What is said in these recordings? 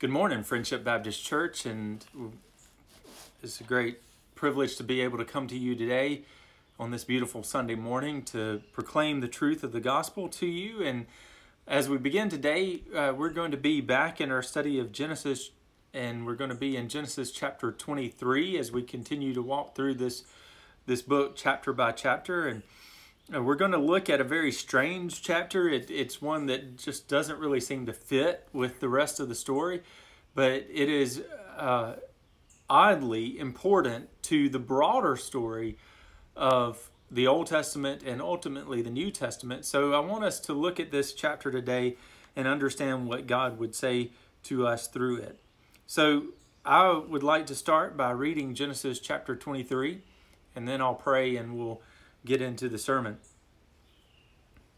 Good morning, Friendship Baptist Church, and it's a great privilege to be able to come to you today on this beautiful Sunday morning to proclaim the truth of the gospel to you. And as we begin today, uh, we're going to be back in our study of Genesis, and we're going to be in Genesis chapter 23 as we continue to walk through this this book chapter by chapter. And we're going to look at a very strange chapter. It, it's one that just doesn't really seem to fit with the rest of the story, but it is uh, oddly important to the broader story of the Old Testament and ultimately the New Testament. So I want us to look at this chapter today and understand what God would say to us through it. So I would like to start by reading Genesis chapter 23, and then I'll pray and we'll get into the sermon.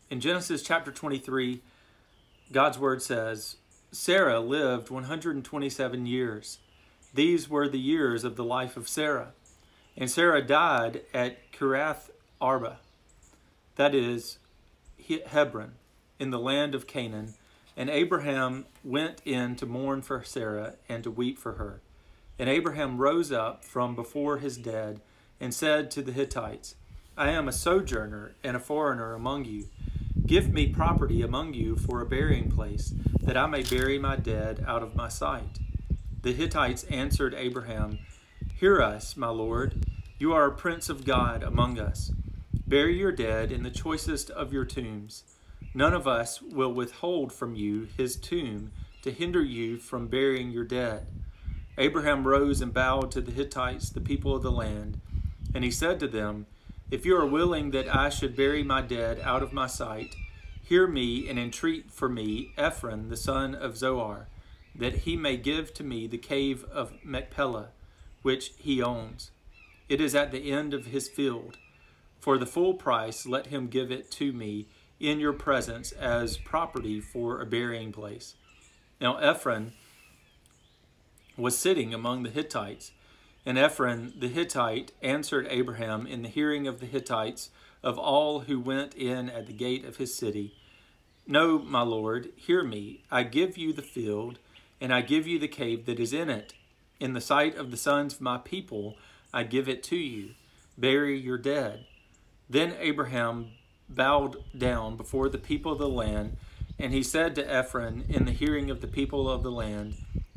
In Genesis chapter 23, God's word says, Sarah lived 127 years. These were the years of the life of Sarah. And Sarah died at Kiriath Arba, that is, Hebron, in the land of Canaan. And Abraham went in to mourn for Sarah and to weep for her. And Abraham rose up from before his dead and said to the Hittites, I am a sojourner and a foreigner among you. Give me property among you for a burying place, that I may bury my dead out of my sight. The Hittites answered Abraham, Hear us, my lord. You are a prince of God among us. Bury your dead in the choicest of your tombs. None of us will withhold from you his tomb to hinder you from burying your dead. Abraham rose and bowed to the Hittites, the people of the land, and he said to them, if you are willing that I should bury my dead out of my sight, hear me and entreat for me Ephron the son of Zohar, that he may give to me the cave of Machpelah, which he owns. It is at the end of his field. For the full price, let him give it to me in your presence as property for a burying place. Now Ephron was sitting among the Hittites and Ephron the Hittite answered Abraham in the hearing of the Hittites of all who went in at the gate of his city No, my lord, hear me. I give you the field, and I give you the cave that is in it. In the sight of the sons of my people, I give it to you. Bury your dead. Then Abraham bowed down before the people of the land, and he said to Ephron in the hearing of the people of the land,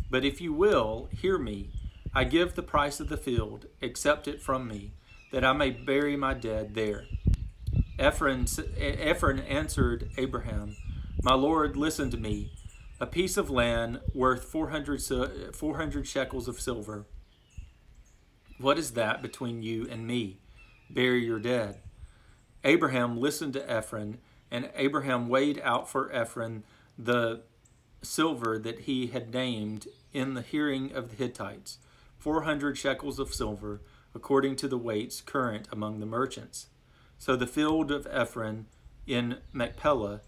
But if you will, hear me. I give the price of the field, accept it from me, that I may bury my dead there. Ephron, answered Abraham, My Lord, listen to me. A piece of land worth 400, 400 shekels of silver. What is that between you and me? Bury your dead. Abraham listened to Ephron, and Abraham weighed out for Ephron the silver that he had named in the hearing of the Hittites 400 shekels of silver, according to the weights current among the merchants. So the field of Ephron in Machpelah,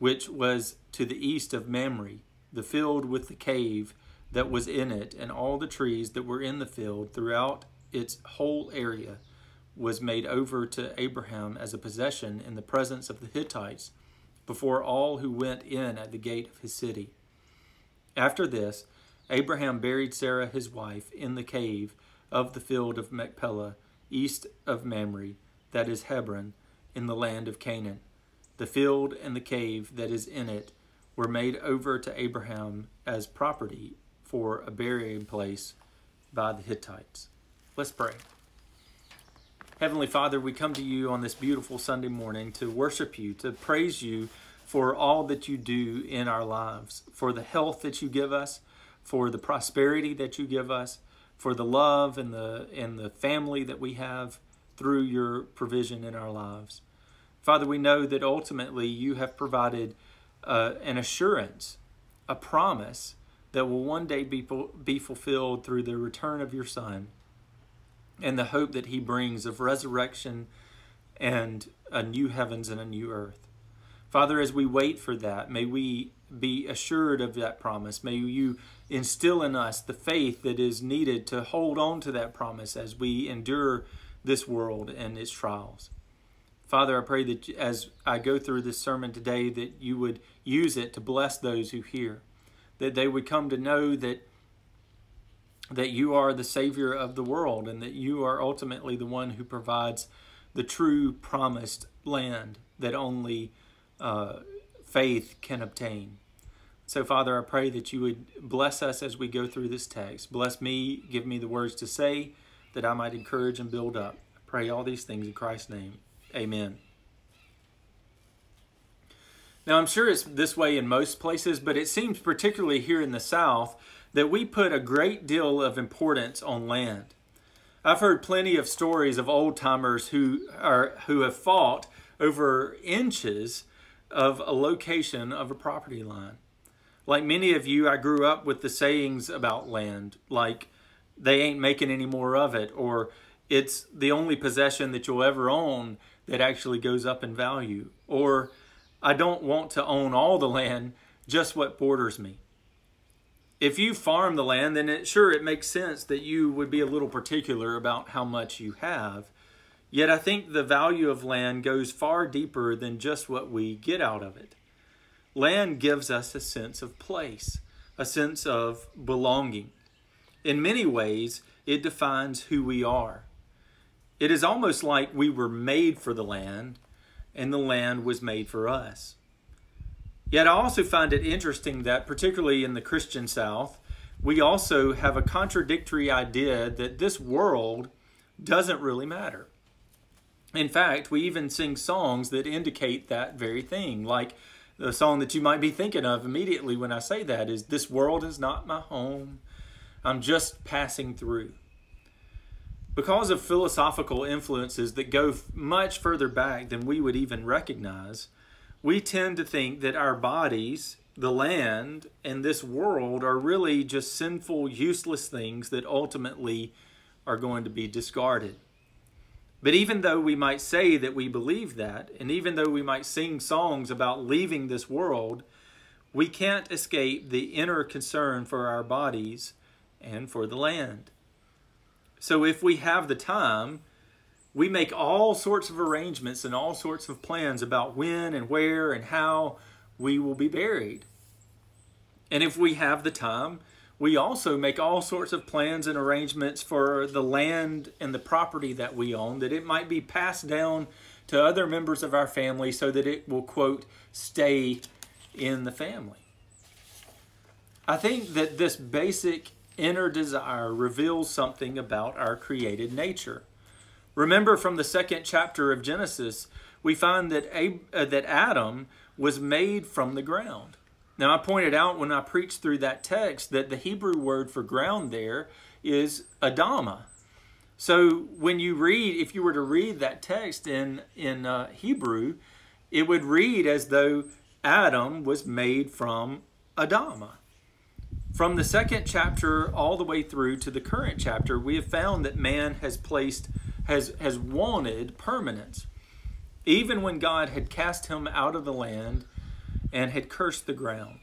which was to the east of Mamre, the field with the cave that was in it, and all the trees that were in the field throughout its whole area, was made over to Abraham as a possession in the presence of the Hittites before all who went in at the gate of his city. After this, Abraham buried Sarah his wife in the cave of the field of Machpelah, east of Mamre, that is Hebron, in the land of Canaan. The field and the cave that is in it were made over to Abraham as property for a burying place by the Hittites. Let's pray. Heavenly Father, we come to you on this beautiful Sunday morning to worship you, to praise you for all that you do in our lives, for the health that you give us, for the prosperity that you give us, for the love and the and the family that we have through your provision in our lives. Father, we know that ultimately you have provided uh, an assurance, a promise that will one day be, be fulfilled through the return of your Son and the hope that he brings of resurrection and a new heavens and a new earth. Father, as we wait for that, may we be assured of that promise. May you instill in us the faith that is needed to hold on to that promise as we endure this world and its trials. Father, I pray that as I go through this sermon today, that you would use it to bless those who hear. that they would come to know that that you are the savior of the world and that you are ultimately the one who provides the true promised land that only uh, faith can obtain. So, Father, I pray that you would bless us as we go through this text. Bless me, give me the words to say that I might encourage and build up. I pray all these things in Christ's name. Amen. Now, I'm sure it's this way in most places, but it seems particularly here in the South that we put a great deal of importance on land. I've heard plenty of stories of old timers who are who have fought over inches of a location of a property line. Like many of you, I grew up with the sayings about land, like they ain't making any more of it, or it's the only possession that you'll ever own that actually goes up in value, or I don't want to own all the land, just what borders me. If you farm the land, then it, sure, it makes sense that you would be a little particular about how much you have. Yet I think the value of land goes far deeper than just what we get out of it. Land gives us a sense of place, a sense of belonging. In many ways, it defines who we are. It is almost like we were made for the land and the land was made for us. Yet I also find it interesting that, particularly in the Christian South, we also have a contradictory idea that this world doesn't really matter. In fact, we even sing songs that indicate that very thing, like the song that you might be thinking of immediately when I say that is This world is not my home, I'm just passing through. Because of philosophical influences that go much further back than we would even recognize, we tend to think that our bodies, the land, and this world are really just sinful, useless things that ultimately are going to be discarded. But even though we might say that we believe that, and even though we might sing songs about leaving this world, we can't escape the inner concern for our bodies and for the land. So if we have the time, we make all sorts of arrangements and all sorts of plans about when and where and how we will be buried. And if we have the time, we also make all sorts of plans and arrangements for the land and the property that we own, that it might be passed down to other members of our family so that it will, quote, stay in the family. I think that this basic inner desire reveals something about our created nature. Remember from the second chapter of Genesis, we find that, Ab- uh, that Adam was made from the ground. Now, I pointed out when I preached through that text that the Hebrew word for ground there is Adama. So when you read, if you were to read that text in, in uh, Hebrew, it would read as though Adam was made from Adama. From the second chapter all the way through to the current chapter, we have found that man has placed, has, has wanted permanence. Even when God had cast him out of the land and had cursed the ground.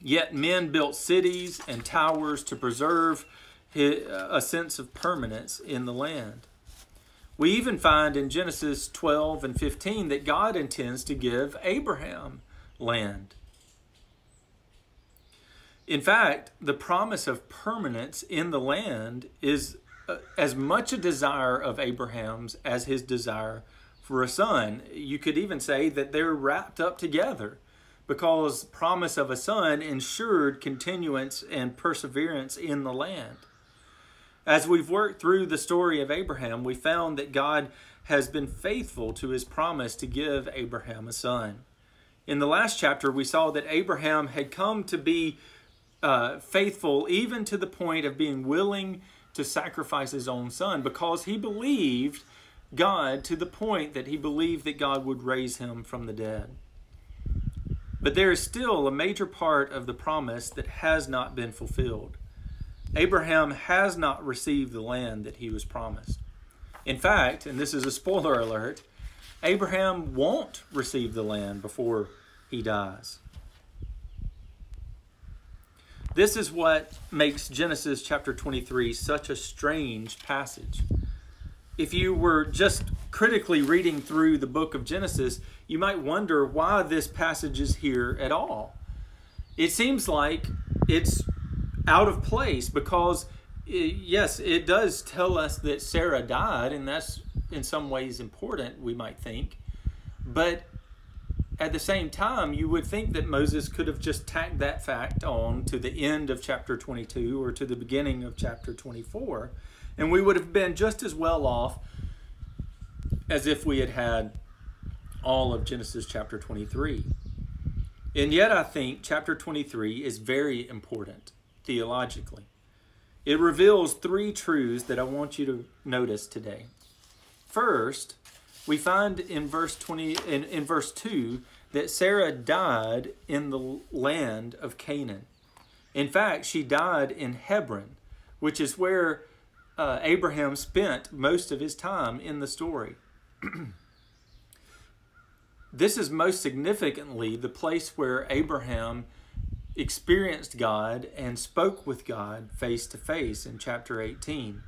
Yet men built cities and towers to preserve a sense of permanence in the land. We even find in Genesis 12 and 15 that God intends to give Abraham land. In fact, the promise of permanence in the land is uh, as much a desire of Abraham's as his desire for a son. You could even say that they're wrapped up together because promise of a son ensured continuance and perseverance in the land. As we've worked through the story of Abraham, we found that God has been faithful to his promise to give Abraham a son. In the last chapter, we saw that Abraham had come to be uh, faithful even to the point of being willing to sacrifice his own son because he believed God to the point that he believed that God would raise him from the dead. But there is still a major part of the promise that has not been fulfilled. Abraham has not received the land that he was promised. In fact, and this is a spoiler alert, Abraham won't receive the land before he dies. This is what makes Genesis chapter 23 such a strange passage. If you were just critically reading through the book of Genesis, you might wonder why this passage is here at all. it seems like it's out of place because, yes, it does tell us that Sarah died, and that's in some ways important, we might think. But at the same time, you would think that Moses could have just tacked that fact on to the end of chapter 22 or to the beginning of chapter 24, and we would have been just as well off as if we had had all of Genesis chapter 23. And yet, I think chapter 23 is very important theologically. It reveals three truths that I want you to notice today. First, we find in verse 20 in, in verse 2 that Sarah died in the land of Canaan. In fact, she died in Hebron, which is where uh, Abraham spent most of his time in the story. this is most significantly the place where Abraham experienced God and spoke with God face to face in chapter 18.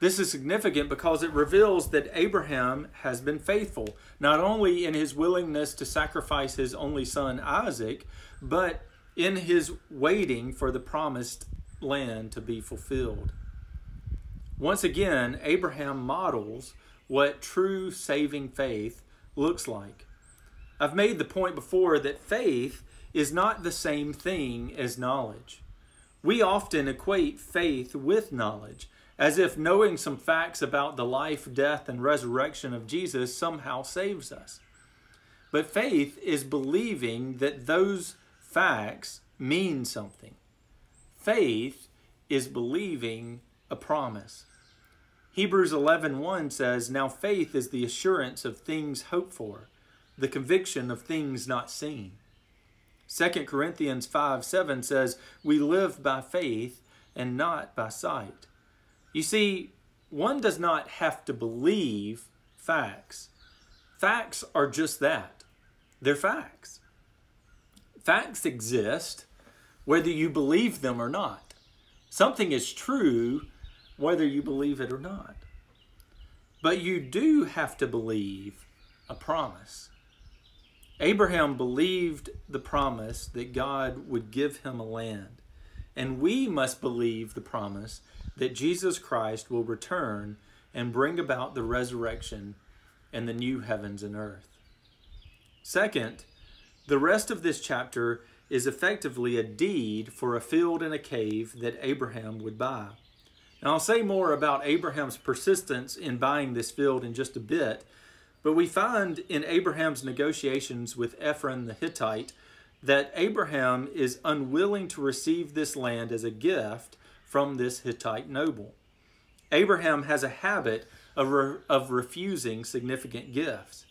This is significant because it reveals that Abraham has been faithful, not only in his willingness to sacrifice his only son Isaac, but in his waiting for the promised land to be fulfilled. Once again, Abraham models what true saving faith looks like. I've made the point before that faith is not the same thing as knowledge. We often equate faith with knowledge as if knowing some facts about the life, death, and resurrection of Jesus somehow saves us. But faith is believing that those facts mean something. Faith is believing a promise. Hebrews 11:1 says, "Now faith is the assurance of things hoped for, the conviction of things not seen." 2 Corinthians 5 7 says, We live by faith and not by sight. You see, one does not have to believe facts. Facts are just that they're facts. Facts exist whether you believe them or not. Something is true whether you believe it or not. But you do have to believe a promise. Abraham believed the promise that God would give him a land. And we must believe the promise that Jesus Christ will return and bring about the resurrection and the new heavens and earth. Second, the rest of this chapter is effectively a deed for a field and a cave that Abraham would buy. Now, I'll say more about Abraham's persistence in buying this field in just a bit, but we find in Abraham's negotiations with Ephron the Hittite that Abraham is unwilling to receive this land as a gift from this Hittite noble. Abraham has a habit of, re- of refusing significant gifts.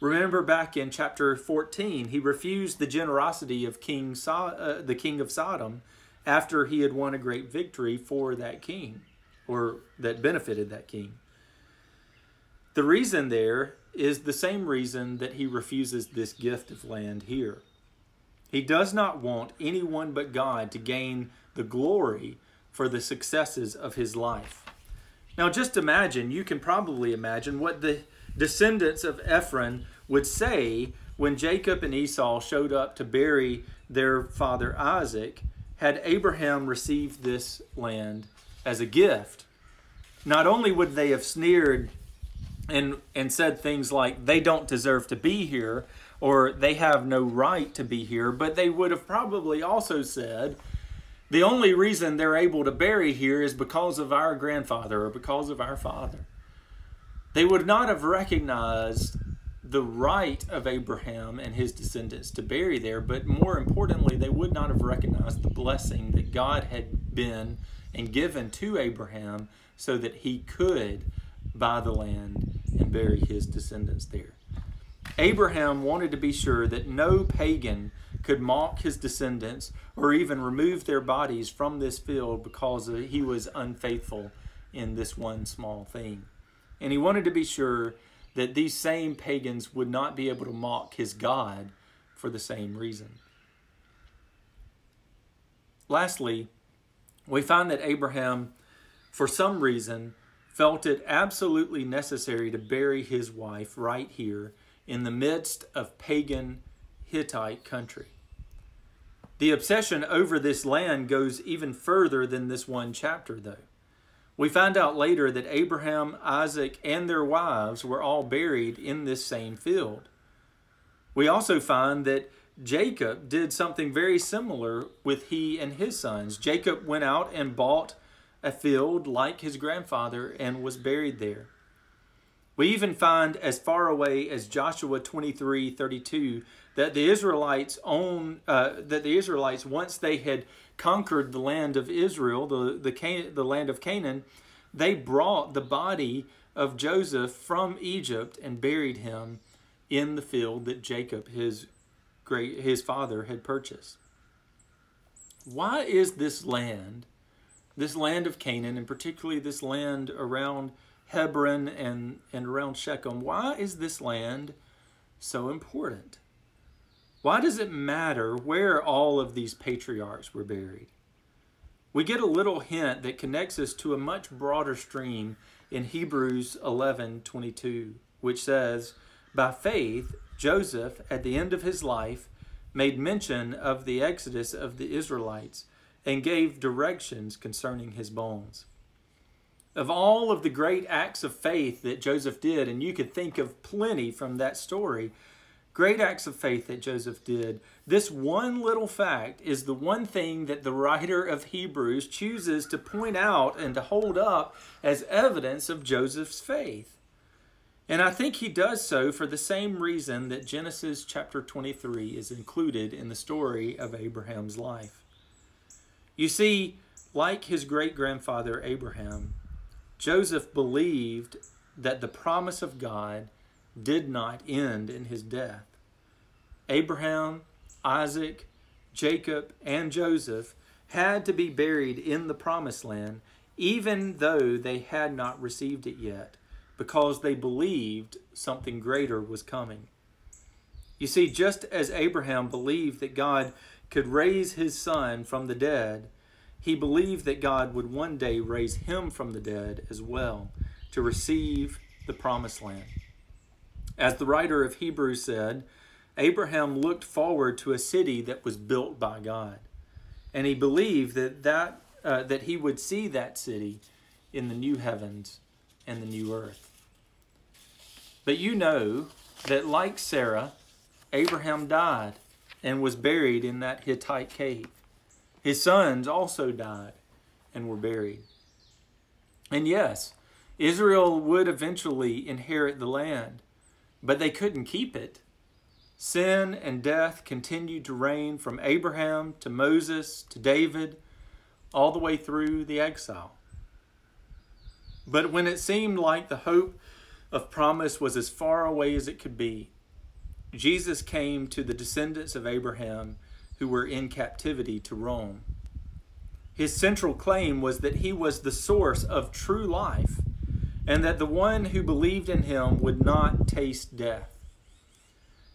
Remember back in chapter 14, he refused the generosity of king so- uh, the king of Sodom after he had won a great victory for that king, or that benefited that king. The reason there is the same reason that he refuses this gift of land here. He does not want anyone but God to gain the glory for the successes of his life. Now, just imagine, you can probably imagine what the descendants of Ephron would say when Jacob and Esau showed up to bury their father Isaac, had Abraham received this land as a gift. Not only would they have sneered and, and said things like, they don't deserve to be here, or they have no right to be here, but they would have probably also said, the only reason they're able to bury here is because of our grandfather or because of our father. They would not have recognized the right of Abraham and his descendants to bury there, but more importantly, they would not have recognized the blessing that God had been and given to Abraham so that he could buy the land and bury his descendants there. Abraham wanted to be sure that no pagan could mock his descendants or even remove their bodies from this field because he was unfaithful in this one small thing. And he wanted to be sure that these same pagans would not be able to mock his God for the same reason. Lastly, we find that Abraham, for some reason, felt it absolutely necessary to bury his wife right here in the midst of pagan Hittite country. The obsession over this land goes even further than this one chapter, though. We find out later that Abraham, Isaac, and their wives were all buried in this same field. We also find that Jacob did something very similar with he and his sons. Jacob went out and bought a field like his grandfather and was buried there. We even find as far away as Joshua 23 32 that the Israelites own uh, that the Israelites once they had conquered the land of Israel, the the, Can- the land of Canaan, they brought the body of Joseph from Egypt and buried him in the field that Jacob his great his father had purchased. Why is this land, this land of Canaan, and particularly this land around Hebron and, and around Shechem, why is this land so important? Why does it matter where all of these patriarchs were buried? We get a little hint that connects us to a much broader stream in Hebrews 11:22, which says, "By faith Joseph at the end of his life made mention of the exodus of the Israelites and gave directions concerning his bones." Of all of the great acts of faith that Joseph did, and you could think of plenty from that story, great acts of faith that Joseph did. This one little fact is the one thing that the writer of Hebrews chooses to point out and to hold up as evidence of Joseph's faith. And I think he does so for the same reason that Genesis chapter 23 is included in the story of Abraham's life. You see, like his great grandfather Abraham, Joseph believed that the promise of God did not end in his death. Abraham, Isaac, Jacob, and Joseph had to be buried in the promised land, even though they had not received it yet, because they believed something greater was coming. You see, just as Abraham believed that God could raise his son from the dead, he believed that God would one day raise him from the dead as well to receive the promised land. As the writer of Hebrews said, Abraham looked forward to a city that was built by God. And he believed that, that, uh, that he would see that city in the new heavens and the new earth. But you know that, like Sarah, Abraham died and was buried in that Hittite cave. His sons also died and were buried. And yes, Israel would eventually inherit the land, but they couldn't keep it. Sin and death continued to reign from Abraham to Moses to David, all the way through the exile. But when it seemed like the hope of promise was as far away as it could be, Jesus came to the descendants of Abraham who were in captivity to Rome. His central claim was that he was the source of true life and that the one who believed in him would not taste death.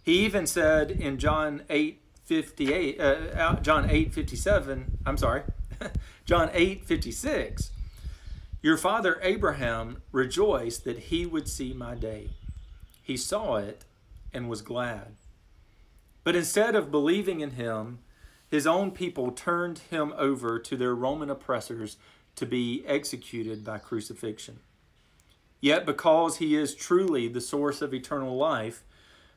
He even said in John 8 58, uh, John 8 57, I'm sorry, John 8 56, your father Abraham rejoiced that he would see my day. He saw it and was glad. But instead of believing in him, his own people turned him over to their Roman oppressors to be executed by crucifixion. Yet, because he is truly the source of eternal life,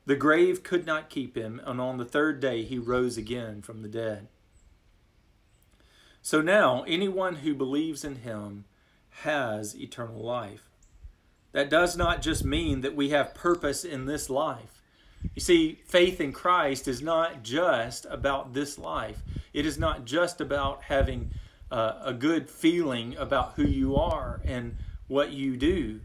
the grave could not keep him, and on the third day he rose again from the dead. So now, anyone who believes in him has eternal life. That does not just mean that we have purpose in this life. You see, faith in Christ is not just about this life. It is not just about having uh, a good feeling about who you are and what you do.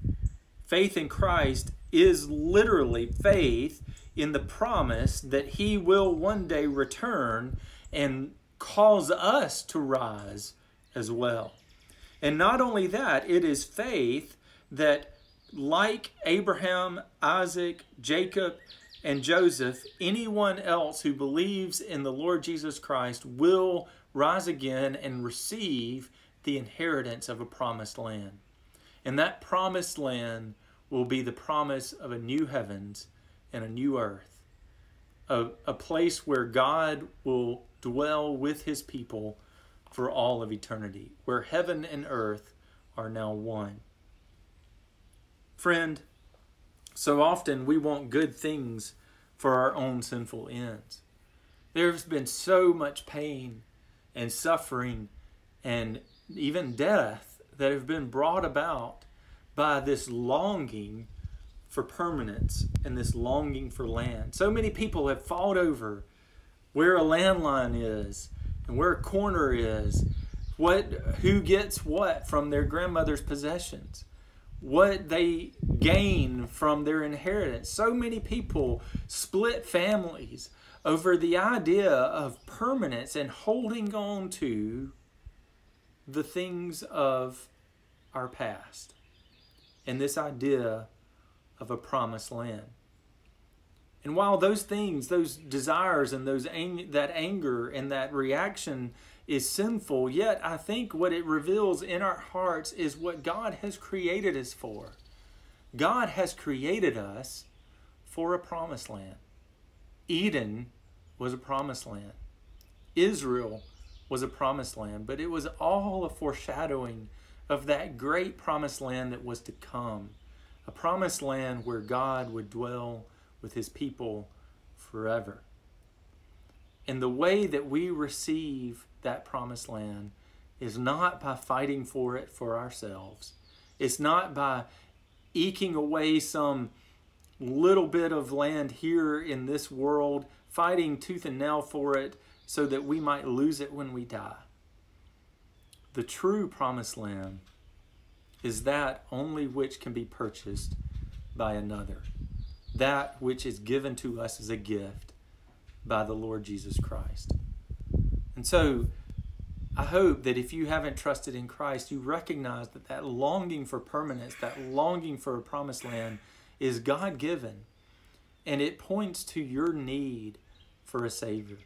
Faith in Christ is literally faith in the promise that He will one day return and cause us to rise as well. And not only that, it is faith that, like Abraham, Isaac, Jacob, and Joseph, anyone else who believes in the Lord Jesus Christ will rise again and receive the inheritance of a promised land. And that promised land will be the promise of a new heavens and a new earth, a, a place where God will dwell with his people for all of eternity, where heaven and earth are now one. Friend, so often we want good things for our own sinful ends. There's been so much pain and suffering and even death that have been brought about by this longing for permanence and this longing for land. So many people have fought over where a landline is and where a corner is, what who gets what from their grandmother's possessions, what they gain from their inheritance. So many people split families over the idea of permanence and holding on to the things of our past and this idea of a promised land. And while those things, those desires and those ang- that anger and that reaction is sinful, yet I think what it reveals in our hearts is what God has created us for. God has created us for a promised land. Eden was a promised land. Israel was a promised land, but it was all a foreshadowing of that great promised land that was to come. A promised land where God would dwell with his people forever. And the way that we receive that promised land is not by fighting for it for ourselves. It's not by eking away some little bit of land here in this world, fighting tooth and nail for it so that we might lose it when we die. The true promised land is that only which can be purchased by another that which is given to us as a gift by the Lord Jesus Christ. And so, I hope that if you haven't trusted in Christ, you recognize that that longing for permanence, that longing for a promised land, is God given. And it points to your need for a Savior.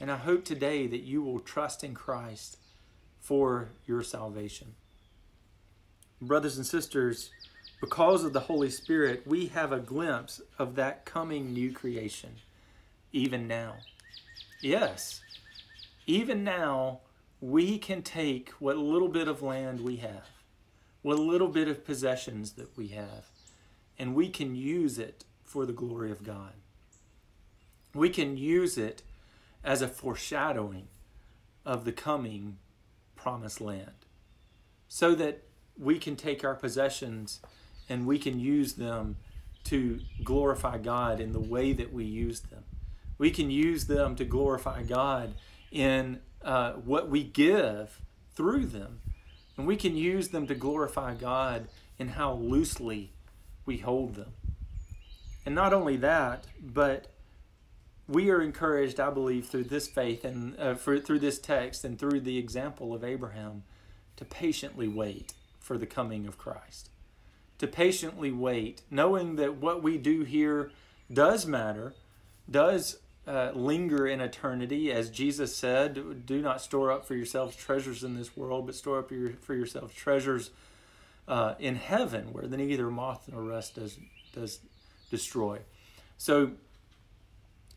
And I hope today that you will trust in Christ for your salvation. Brothers and sisters, because of the Holy Spirit, we have a glimpse of that coming new creation, even now. Yes, even now, we can take what little bit of land we have, what little bit of possessions that we have, and we can use it for the glory of God. We can use it as a foreshadowing of the coming promised land so that we can take our possessions and we can use them to glorify God in the way that we use them. We can use them to glorify God in uh, what we give through them. And we can use them to glorify God in how loosely we hold them. And not only that, but we are encouraged, I believe, through this faith and uh, for, through this text and through the example of Abraham to patiently wait for the coming of Christ to patiently wait, knowing that what we do here does matter, does uh, linger in eternity, as Jesus said, "Do not store up for yourselves treasures in this world, but store up your, for yourselves treasures uh, in heaven, where neither moth nor rust does does destroy." So,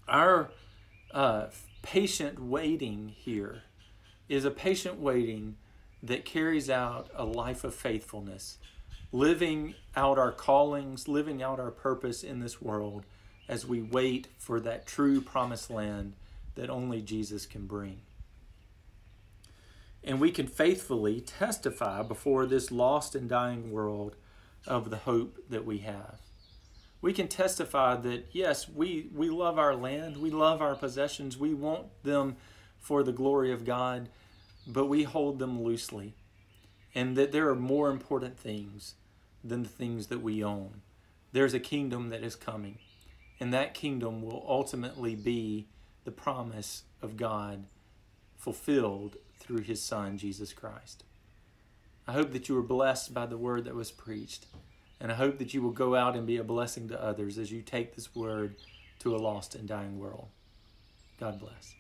our uh, patient waiting here is a patient waiting that carries out a life of faithfulness living out our callings, living out our purpose in this world as we wait for that true promised land that only Jesus can bring. And we can faithfully testify before this lost and dying world of the hope that we have. We can testify that, yes, we, we love our land, we love our possessions, we want them for the glory of God, but we hold them loosely and that there are more important things than the things that we own. There's a kingdom that is coming, and that kingdom will ultimately be the promise of God fulfilled through his Son, Jesus Christ. I hope that you were blessed by the word that was preached, and I hope that you will go out and be a blessing to others as you take this word to a lost and dying world. God bless.